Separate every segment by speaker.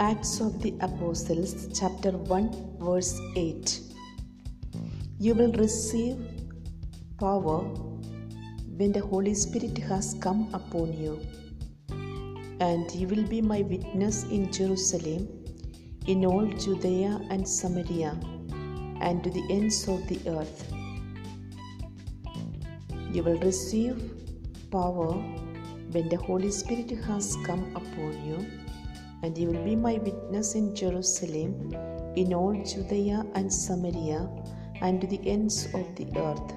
Speaker 1: Acts of the Apostles, chapter 1, verse 8. You will receive power when the Holy Spirit has come upon you, and you will be my witness in Jerusalem, in all Judea and Samaria, and to the ends of the earth. You will receive power when the Holy Spirit has come upon you and you will be my witness in Jerusalem, in all Judea and Samaria, and to the ends of the earth.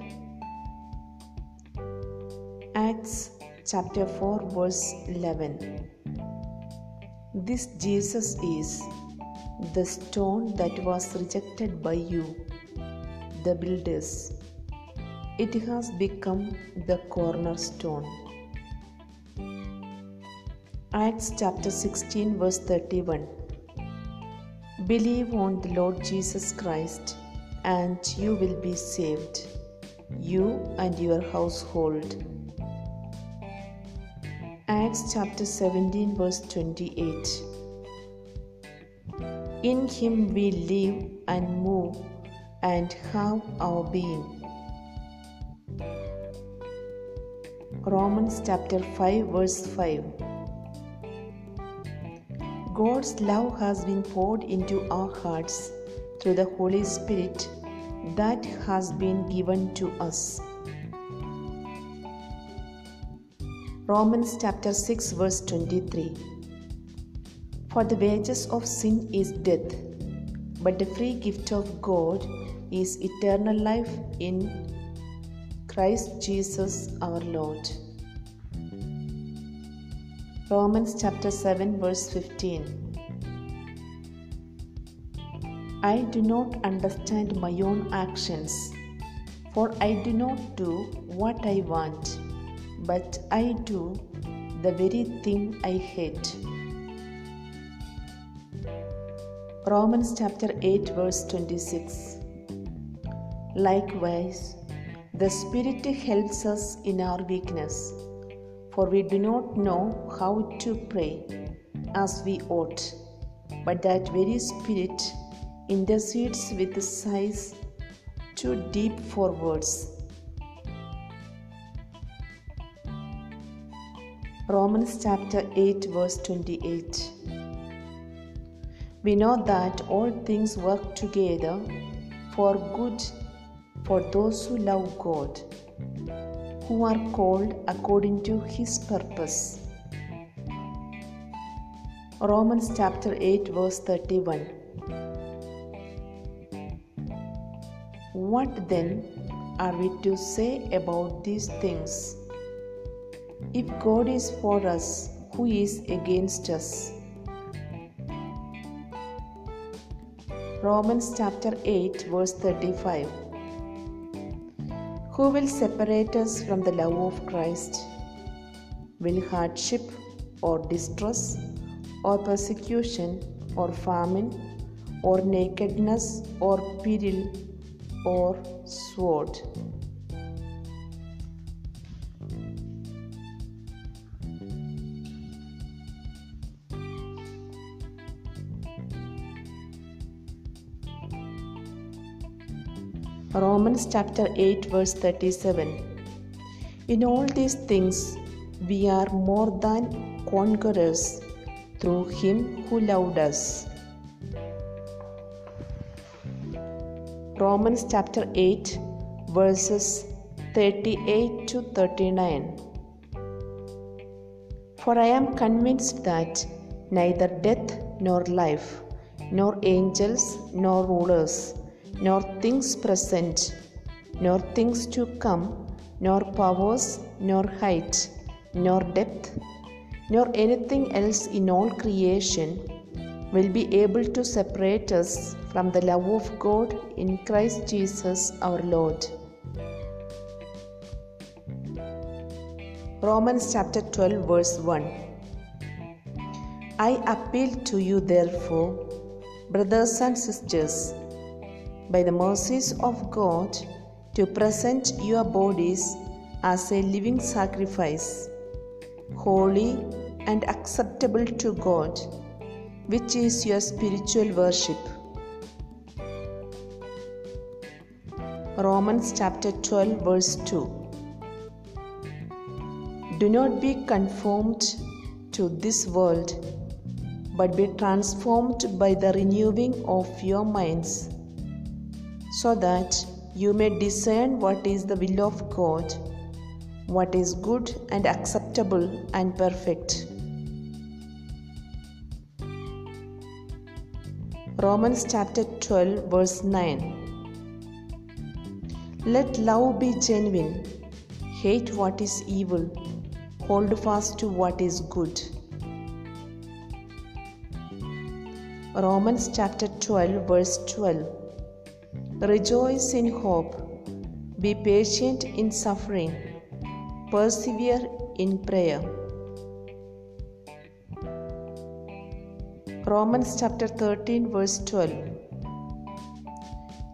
Speaker 1: Acts chapter 4, verse 11. This Jesus is the stone that was rejected by you, the builders. It has become the cornerstone. Acts chapter 16, verse 31. Believe on the Lord Jesus Christ, and you will be saved, you and your household. Acts chapter 17, verse 28. In him we live and move and have our being. Romans chapter 5, verse 5. God's love has been poured into our hearts through the Holy Spirit that has been given to us. Romans chapter 6, verse 23. For the wages of sin is death, but the free gift of God is eternal life in Christ Jesus our Lord. Romans chapter 7, verse 15. I do not understand my own actions, for I do not do what I want, but I do the very thing I hate. Romans chapter 8, verse 26. Likewise, the Spirit helps us in our weakness for we do not know how to pray as we ought, but that very Spirit intercedes with sighs too deep for words. Romans chapter 8, verse 28. We know that all things work together for good for those who love God who are called according to his purpose. Romans chapter 8, verse 31. What then are we to say about these things? If God is for us, who is against us? Romans chapter 8, verse 35. Who will separate us from the love of Christ? Will hardship or distress or persecution or famine or nakedness or peril or sword? Romans chapter 8, verse 37. In all these things, we are more than conquerors through Him who loved us. Romans chapter 8, verses 38 to 39. For I am convinced that neither death nor life, nor angels nor rulers nor things present, nor things to come, nor powers, nor height, nor depth, nor anything else in all creation will be able to separate us from the love of God in Christ Jesus our Lord. Romans chapter 12, verse 1. I appeal to you, therefore, brothers and sisters by the mercies of God to present your bodies as a living sacrifice, holy and acceptable to God, Which is your spiritual worship? Romans chapter 12, verse 2. Do not be conformed to this world, but be transformed by the renewing of your minds, so that you may discern what is the will of God, what is good and acceptable and perfect. Romans chapter 12, verse 9. Let love be genuine, hate what is evil, hold fast to what is good. Romans chapter 12, verse 12. Rejoice in hope, be patient in suffering, persevere in prayer. Romans chapter 13, verse 12.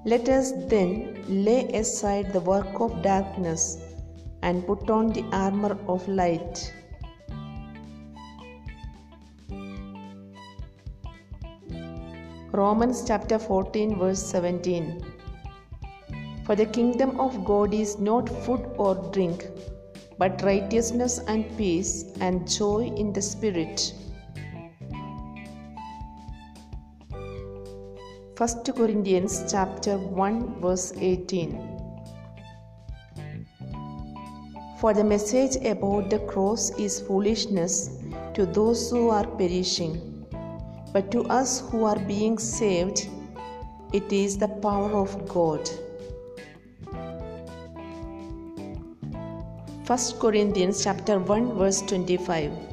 Speaker 1: Let us then lay aside the work of darkness and put on the armor of light. Romans chapter 14, verse 17. For the kingdom of God is not food or drink, but righteousness and peace and joy in the Spirit. 1 Corinthians chapter 1 verse 18 For the message about the cross is foolishness to those who are perishing but to us who are being saved it is the power of God. 1 Corinthians chapter 1 verse 25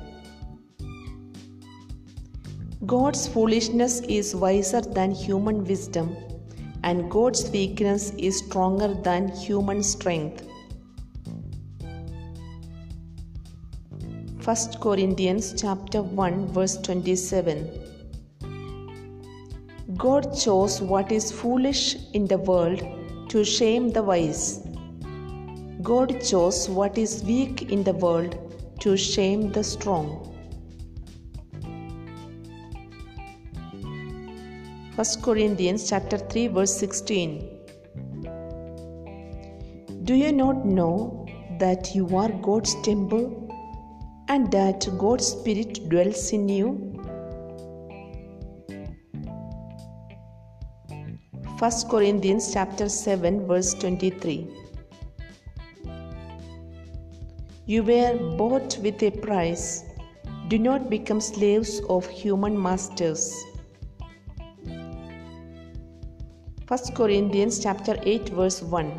Speaker 1: God's foolishness is wiser than human wisdom and God's weakness is stronger than human strength. 1 Corinthians chapter 1 verse 27 God chose what is foolish in the world to shame the wise. God chose what is weak in the world to shame the strong. 1 Corinthians chapter 3 verse 16 Do you not know that you are God's temple and that God's spirit dwells in you? 1 Corinthians chapter 7 verse 23 you were bought with a price. Do not become slaves of human masters. 1 Corinthians chapter 8 verse 1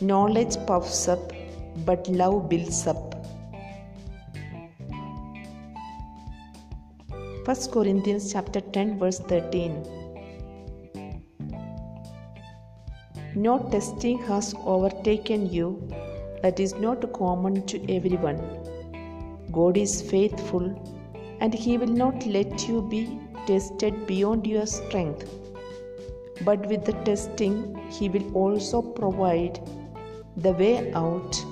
Speaker 1: Knowledge puffs up, but love builds up. 1 Corinthians chapter 10 verse 13 No testing has overtaken you that is not common to everyone. God is faithful and He will not let you be tested beyond your strength. But with the testing, He will also provide the way out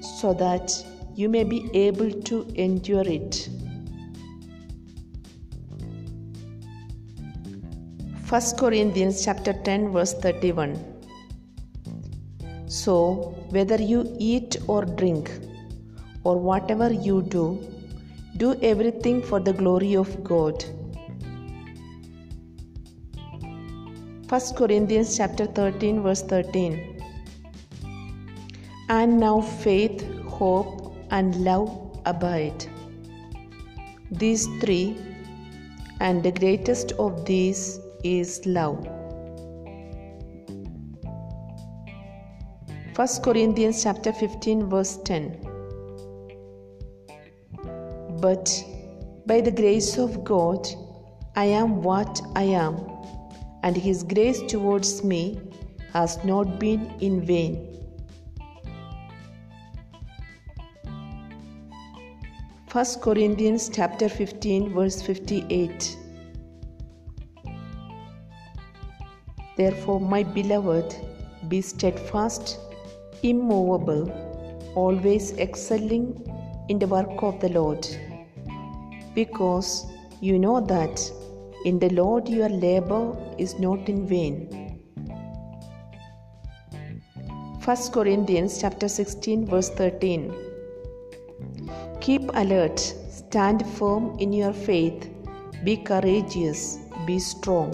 Speaker 1: so that you may be able to endure it. 1 Corinthians chapter 10 verse 31 so, whether you eat or drink, or whatever you do, do everything for the glory of God. 1 Corinthians chapter 13 verse 13 And now faith, hope and love abide. These three and the greatest of these is love. 1 Corinthians chapter 15 verse 10 But by the grace of God I am what I am and his grace towards me has not been in vain 1 Corinthians chapter 15 verse 58 Therefore my beloved be steadfast immovable, always excelling in the work of the Lord. because you know that in the Lord your labor is not in vain. 1 Corinthians chapter 16 verse 13 Keep alert, stand firm in your faith, be courageous, be strong.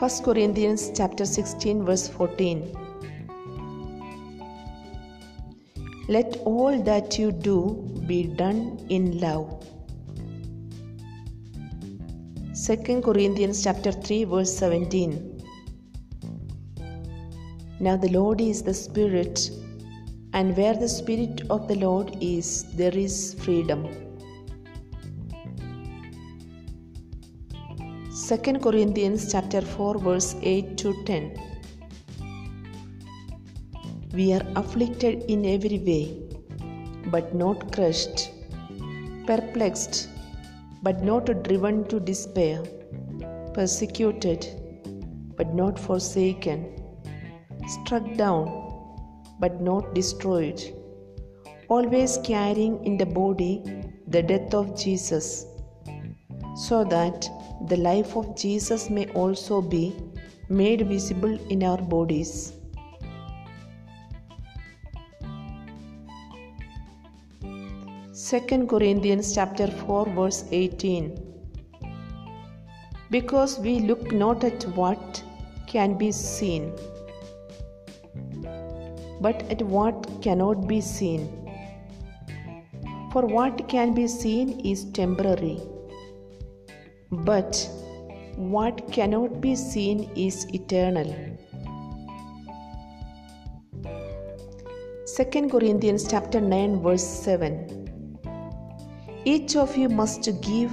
Speaker 1: 1 Corinthians chapter 16 verse 14 Let all that you do be done in love. 2 Corinthians chapter 3 verse 17 Now the Lord is the Spirit, and where the Spirit of the Lord is, there is freedom. 2 Corinthians chapter 4 verse 8 to 10 we are afflicted in every way, but not crushed, perplexed, but not driven to despair, persecuted, but not forsaken, struck down, but not destroyed, always carrying in the body the death of Jesus, so that the life of Jesus may also be made visible in our bodies. 2 Corinthians chapter 4 verse 18 Because we look not at what can be seen but at what cannot be seen. For what can be seen is temporary but what cannot be seen is eternal. 2 Corinthians chapter 9 verse 7 each of you must give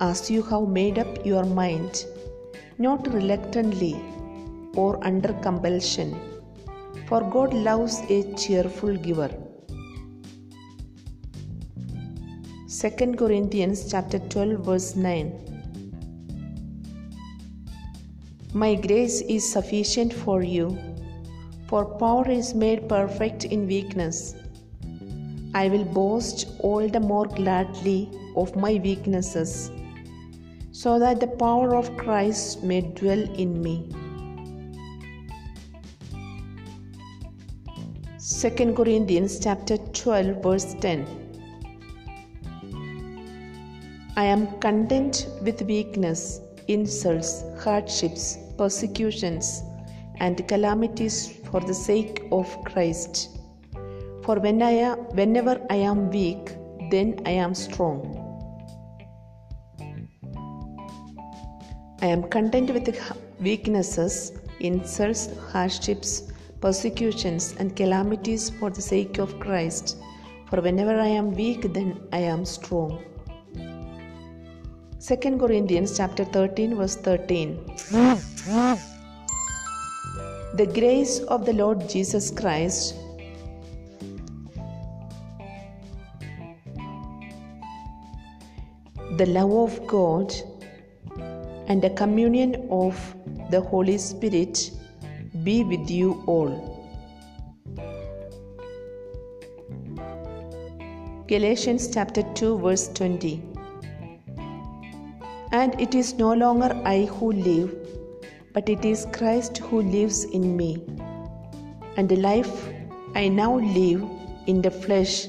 Speaker 1: as you have made up your mind, not reluctantly or under compulsion, for God loves a cheerful giver. 2 Corinthians chapter 12 verse 9 My grace is sufficient for you, for power is made perfect in weakness. I will boast all the more gladly of my weaknesses, so that the power of Christ may dwell in me. 2 Corinthians chapter 12 verse 10 I am content with weakness, insults, hardships, persecutions, and calamities for the sake of Christ. For when I am, whenever I am weak, then I am strong. I am content with weaknesses, insults, hardships, persecutions, and calamities for the sake of Christ. For whenever I am weak, then I am strong. 2 Corinthians chapter 13 verse 13 The grace of the Lord Jesus Christ the love of God and the communion of the Holy Spirit be with you all. Galatians chapter 2 verse 20 And it is no longer I who live, but it is Christ who lives in me. And the life I now live in the flesh,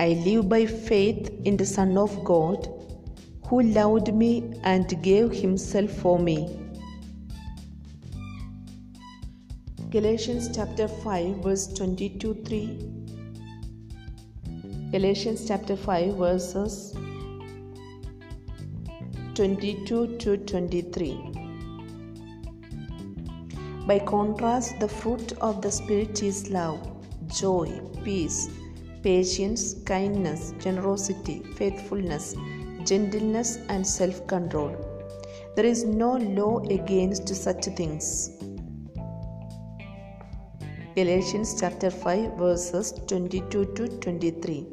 Speaker 1: I live by faith in the Son of God who loved me and gave himself for me. Galatians chapter 5 verse 22 3 Galatians chapter 5 verses 22 to 23 By contrast the fruit of the spirit is love joy peace patience kindness generosity faithfulness gentleness, and self control. There is no law against such things. Galatians chapter 5 verses 22 to 23.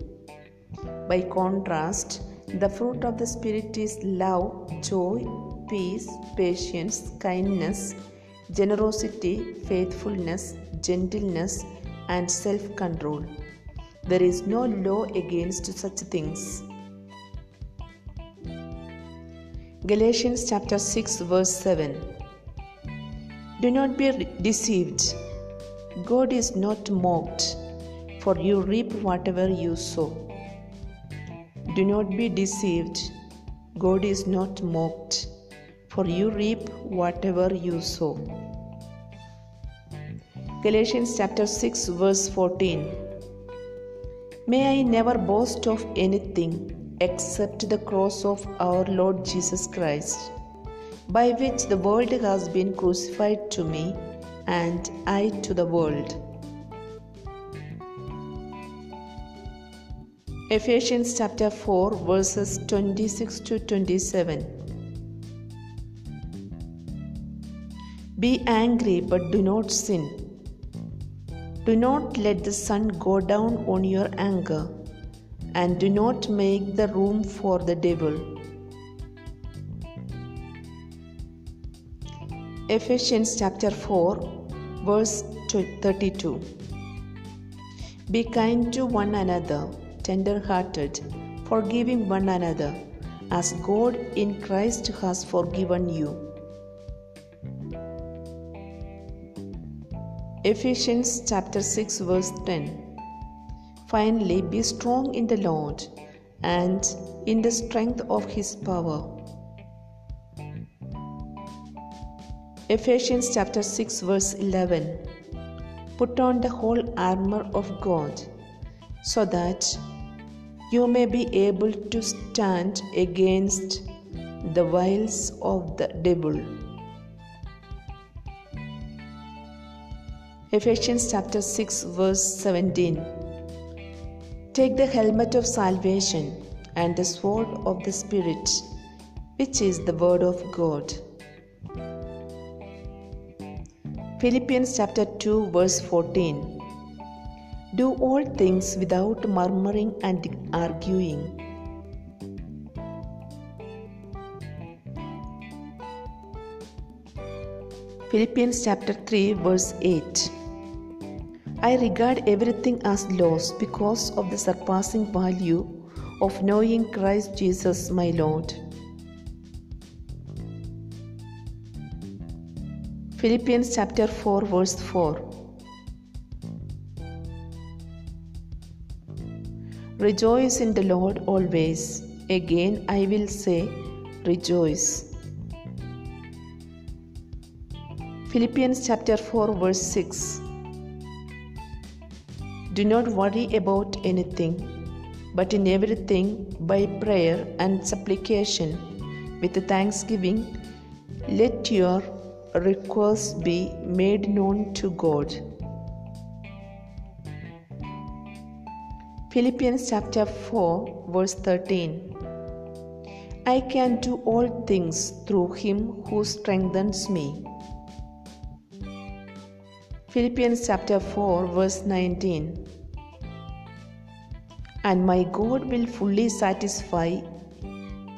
Speaker 1: By contrast, the fruit of the Spirit is love, joy, peace, patience, kindness, generosity, faithfulness, gentleness, and self control. There is no law against such things. Galatians chapter 6, verse 7. Do not be deceived. God is not mocked, for you reap whatever you sow. Do not be deceived. God is not mocked, for you reap whatever you sow. Galatians chapter 6, verse 14. May I never boast of anything except the cross of our Lord Jesus Christ, by which the world has been crucified to me and I to the world. Ephesians chapter 4, verses 26 to 27. Be angry, but do not sin. Do not let the sun go down on your anger and do not make the room for the devil. Ephesians chapter 4, verse 32. Be kind to one another, tender hearted, forgiving one another, as God in Christ has forgiven you. Ephesians chapter 6, verse 10. Finally, be strong in the Lord and in the strength of his power. Ephesians chapter 6 verse 11 Put on the whole armor of God so that you may be able to stand against the wiles of the devil. Ephesians chapter 6 verse 17 Take the helmet of salvation and the sword of the Spirit, which is the Word of God. Philippians chapter 2, verse 14. Do all things without murmuring and arguing. Philippians chapter 3, verse 8. I regard everything as loss because of the surpassing value of knowing Christ Jesus my Lord. Philippians chapter 4 verse 4 Rejoice in the Lord always. Again I will say, rejoice. Philippians chapter 4 verse 6 do not worry about anything, but in everything, by prayer and supplication, with thanksgiving, let your requests be made known to God. Philippians chapter 4, verse 13. I can do all things through him who strengthens me. Philippians chapter 4, verse 19. And my God will fully satisfy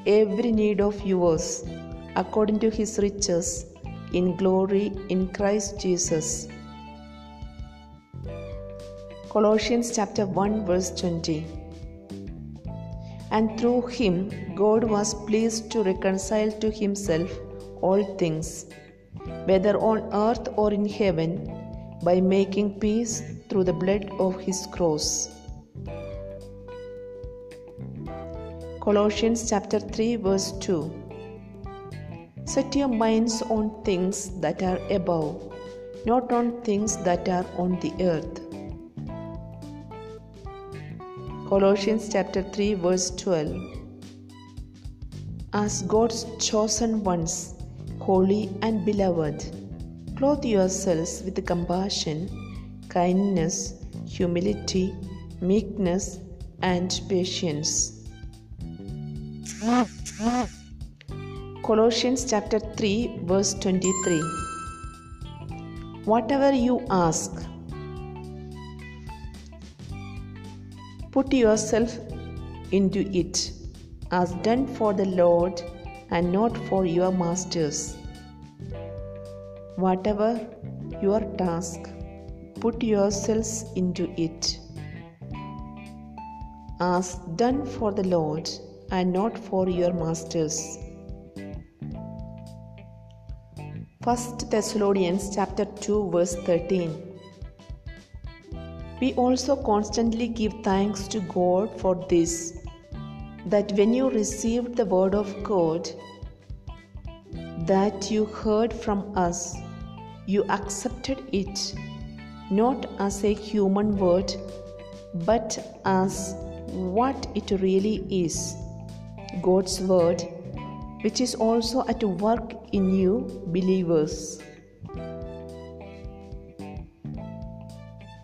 Speaker 1: every need of yours according to his riches in glory in Christ Jesus. Colossians chapter 1 verse 20 And through him God was pleased to reconcile to himself all things whether on earth or in heaven by making peace through the blood of his cross. Colossians chapter 3 verse 2 Set your minds on things that are above, not on things that are on the earth. Colossians chapter 3 verse 12 As God's chosen ones, holy and beloved, Clothe yourselves with compassion, kindness, humility, meekness, and patience. Colossians chapter 3, verse 23. Whatever you ask, put yourself into it as done for the Lord and not for your masters Whatever your task, put yourselves into it. as done for the Lord and not for your masters. 1 Thessalonians chapter 2 verse 13 we also constantly give thanks to God for this that when you received the word of God that you heard from us, you accepted it not as a human word but as what it really is God's word, which is also at work in you believers.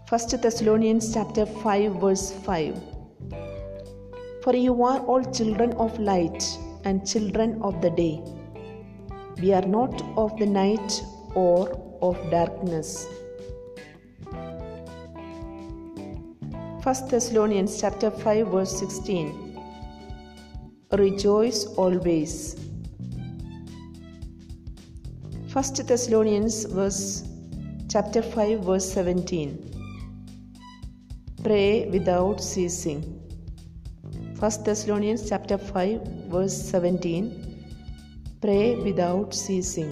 Speaker 1: 1 Thessalonians chapter 5 verse 5 For you are all children of light and children of the day. We are not of the night or of darkness. 1 Thessalonians chapter 5 verse 16 Rejoice always. 1 Thessalonians verse chapter 5 verse 17 Pray without ceasing. 1 Thessalonians chapter 5 verse 17 Pray without ceasing.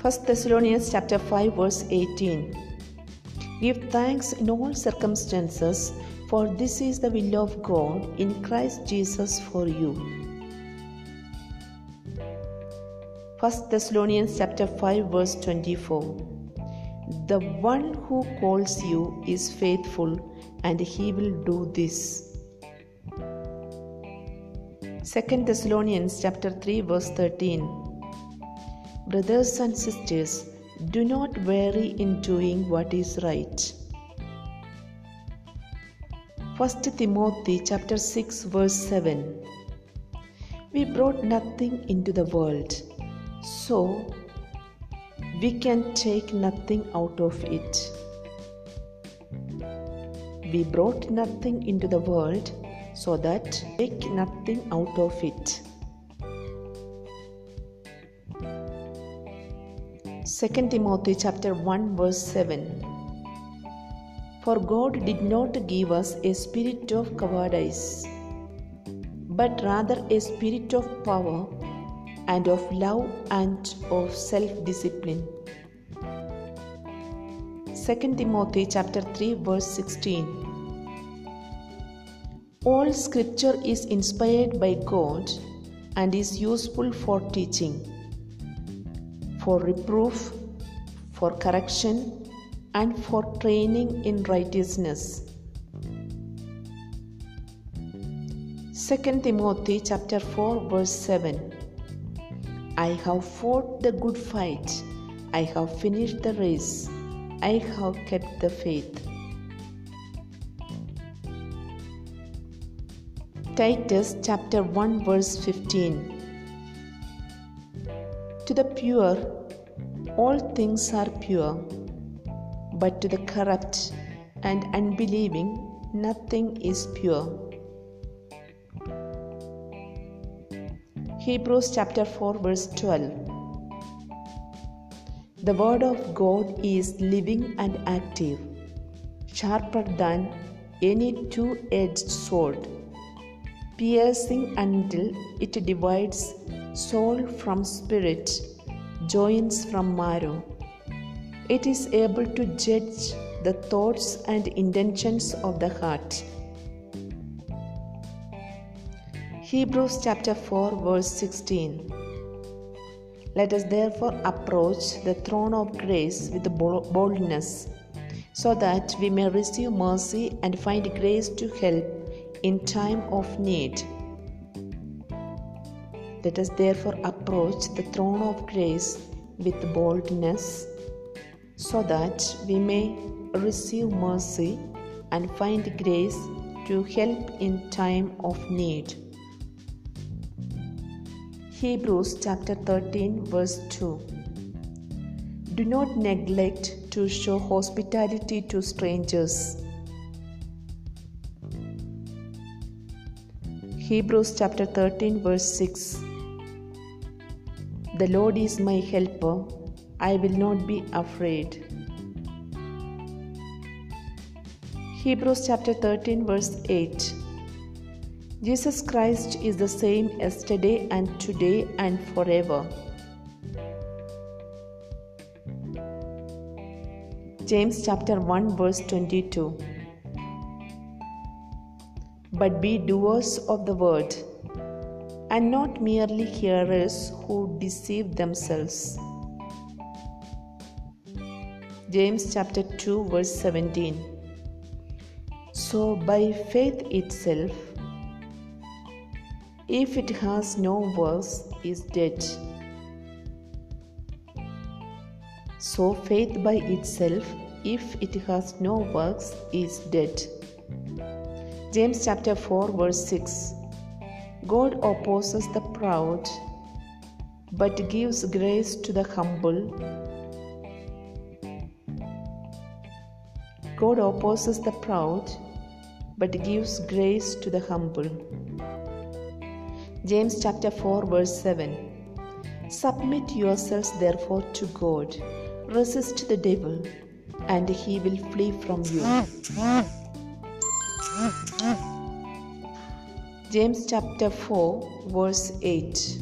Speaker 1: 1 Thessalonians chapter 5 verse 18 Give thanks in all circumstances for this is the will of God in Christ Jesus for you. 1 Thessalonians chapter 5 verse 24 the one who calls you is faithful and he will do this. 2 Thessalonians chapter 3 verse 13 Brothers and sisters, do not vary in doing what is right. 1 Timothy chapter 6 verse 7 We brought nothing into the world, so we can take nothing out of it. We brought nothing into the world so that take nothing out of it. 2 Timothy chapter 1 verse 7 For God did not give us a spirit of cowardice but rather a spirit of power and of love and of self discipline. 2 Timothy chapter 3 verse 16 All scripture is inspired by God and is useful for teaching, for reproof, for correction, and for training in righteousness. 2 Timothy chapter 4 verse 7 I have fought the good fight. I have finished the race. I have kept the faith. Titus chapter 1 verse 15 To the pure, all things are pure, but to the corrupt and unbelieving, nothing is pure. Hebrews chapter 4 verse 12 The word of God is living and active, sharper than any two edged sword, piercing until it divides soul from spirit, joints from marrow. It is able to judge the thoughts and intentions of the heart. Hebrews chapter 4 verse 16 Let us therefore approach the throne of grace with boldness so that we may receive mercy and find grace to help in time of need. Let us therefore approach the throne of grace with boldness so that we may receive mercy and find grace to help in time of need. Hebrews chapter 13, verse 2. Do not neglect to show hospitality to strangers. Hebrews chapter 13, verse 6. The Lord is my helper, I will not be afraid. Hebrews chapter 13, verse 8. Jesus Christ is the same yesterday and today and forever. James chapter 1, verse 22. But be doers of the word, and not merely hearers who deceive themselves. James chapter 2, verse 17. So, by faith itself, if it has no works, is dead. So faith by itself, if it has no works, is dead. James chapter 4, verse 6 God opposes the proud, but gives grace to the humble. God opposes the proud, but gives grace to the humble. James chapter 4 verse 7 Submit yourselves therefore to God. Resist the devil and he will flee from you. James chapter 4 verse 8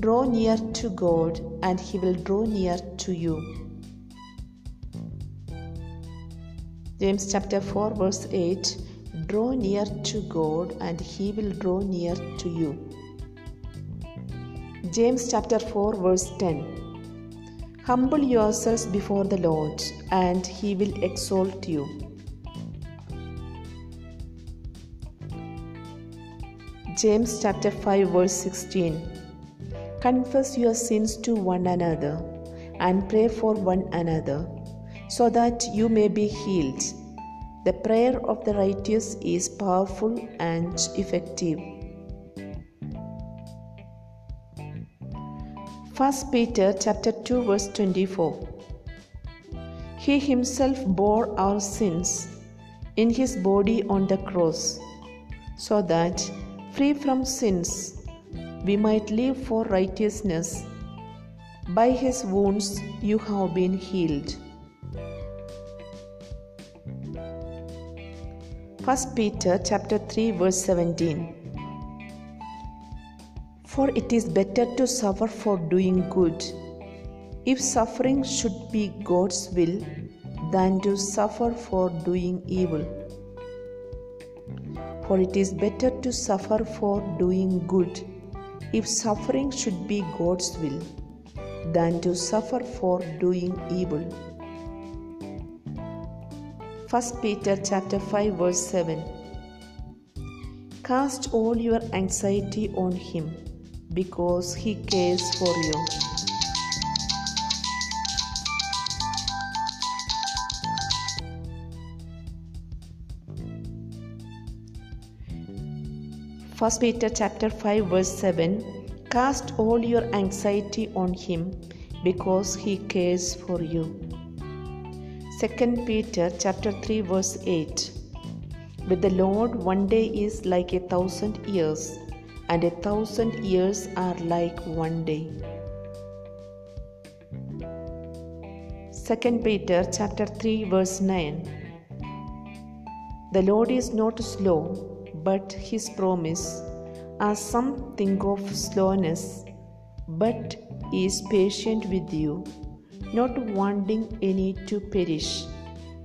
Speaker 1: Draw near to God and he will draw near to you James chapter 4 verse 8 Draw near to God, and He will draw near to you. James chapter 4, verse 10 Humble yourselves before the Lord, and He will exalt you. James chapter 5, verse 16 Confess your sins to one another and pray for one another so that you may be healed. The prayer of the righteous is powerful and effective. 1 Peter chapter 2 verse 24 He himself bore our sins in his body on the cross so that free from sins we might live for righteousness by his wounds you have been healed 1 Peter chapter 3 verse 17 For it is better to suffer for doing good. If suffering should be God's will than to suffer for doing evil. For it is better to suffer for doing good. If suffering should be God's will than to suffer for doing evil 1 Peter chapter 5 verse 7 Cast all your anxiety on him because he cares for you. First Peter chapter 5 verse 7 Cast all your anxiety on him because he cares for you. 2 Peter chapter 3 verse 8 With the Lord one day is like a thousand years and a thousand years are like one day. 2 Peter chapter 3 verse 9 The Lord is not slow but his promise as some think of slowness but is patient with you not wanting any to perish,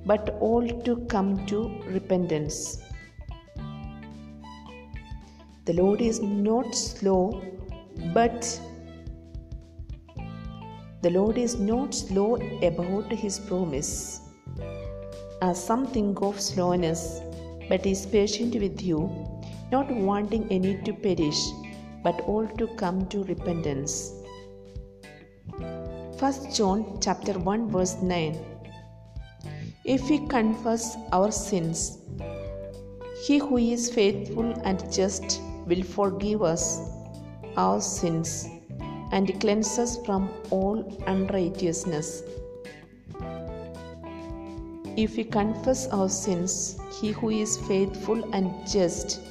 Speaker 1: but all to come to repentance. The Lord is not slow, but the Lord is not slow about his promise. As some think of slowness, but is patient with you, not wanting any to perish, but all to come to repentance. 1 John chapter 1 verse 9 If we confess our sins he who is faithful and just will forgive us our sins and cleanse us from all unrighteousness. If we confess our sins, he who is faithful and just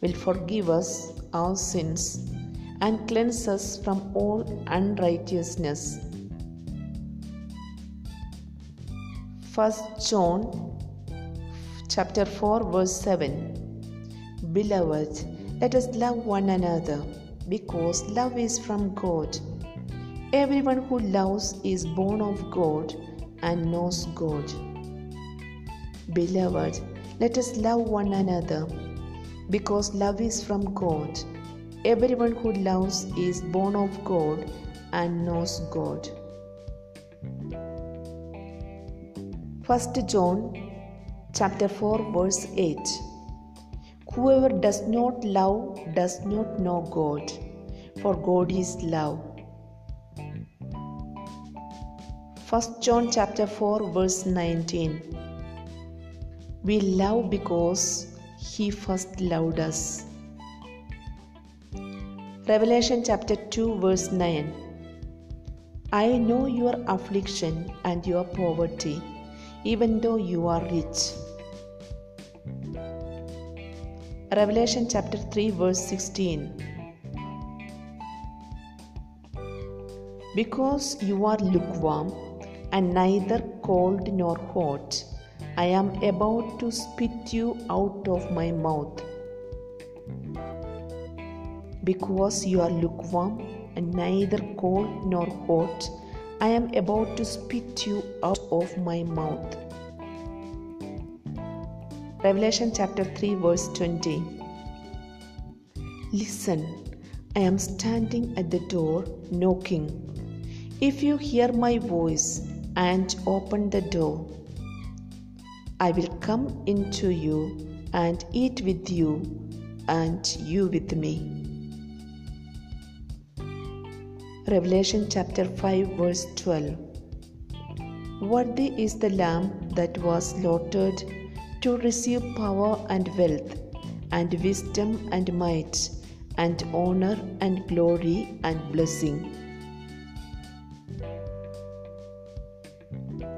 Speaker 1: will forgive us our sins and cleanse us from all unrighteousness. 1 John chapter 4 verse 7 Beloved, let us love one another because love is from God. Everyone who loves is born of God and knows God. Beloved, let us love one another because love is from God. Everyone who loves is born of God and knows God. 1 John chapter 4 verse 8 Whoever does not love does not know God, for God is love. 1 John chapter 4 verse 19 We love because he first loved us. Revelation chapter 2 verse 9 I know your affliction and your poverty, even though you are rich. Revelation chapter 3 verse 16 Because you are lukewarm and neither cold nor hot, I am about to spit you out of my mouth. Because you are lukewarm and neither cold nor hot, I am about to spit you out of my mouth. Revelation chapter 3, verse 20. Listen, I am standing at the door knocking. If you hear my voice and open the door, I will come into you and eat with you, and you with me. Revelation chapter 5, verse 12. Worthy is the Lamb that was slaughtered to receive power and wealth, and wisdom and might, and honor and glory and blessing.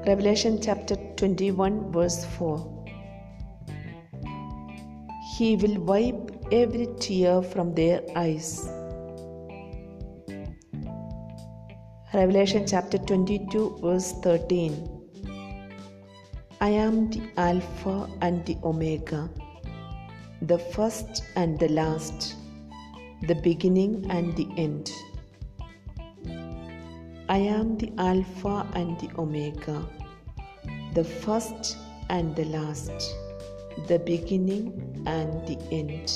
Speaker 1: Revelation chapter 21, verse 4. He will wipe every tear from their eyes. Revelation chapter 22, verse 13. I am the Alpha and the Omega, the first and the last, the beginning and the end. I am the Alpha and the Omega, the first and the last, the beginning and the end.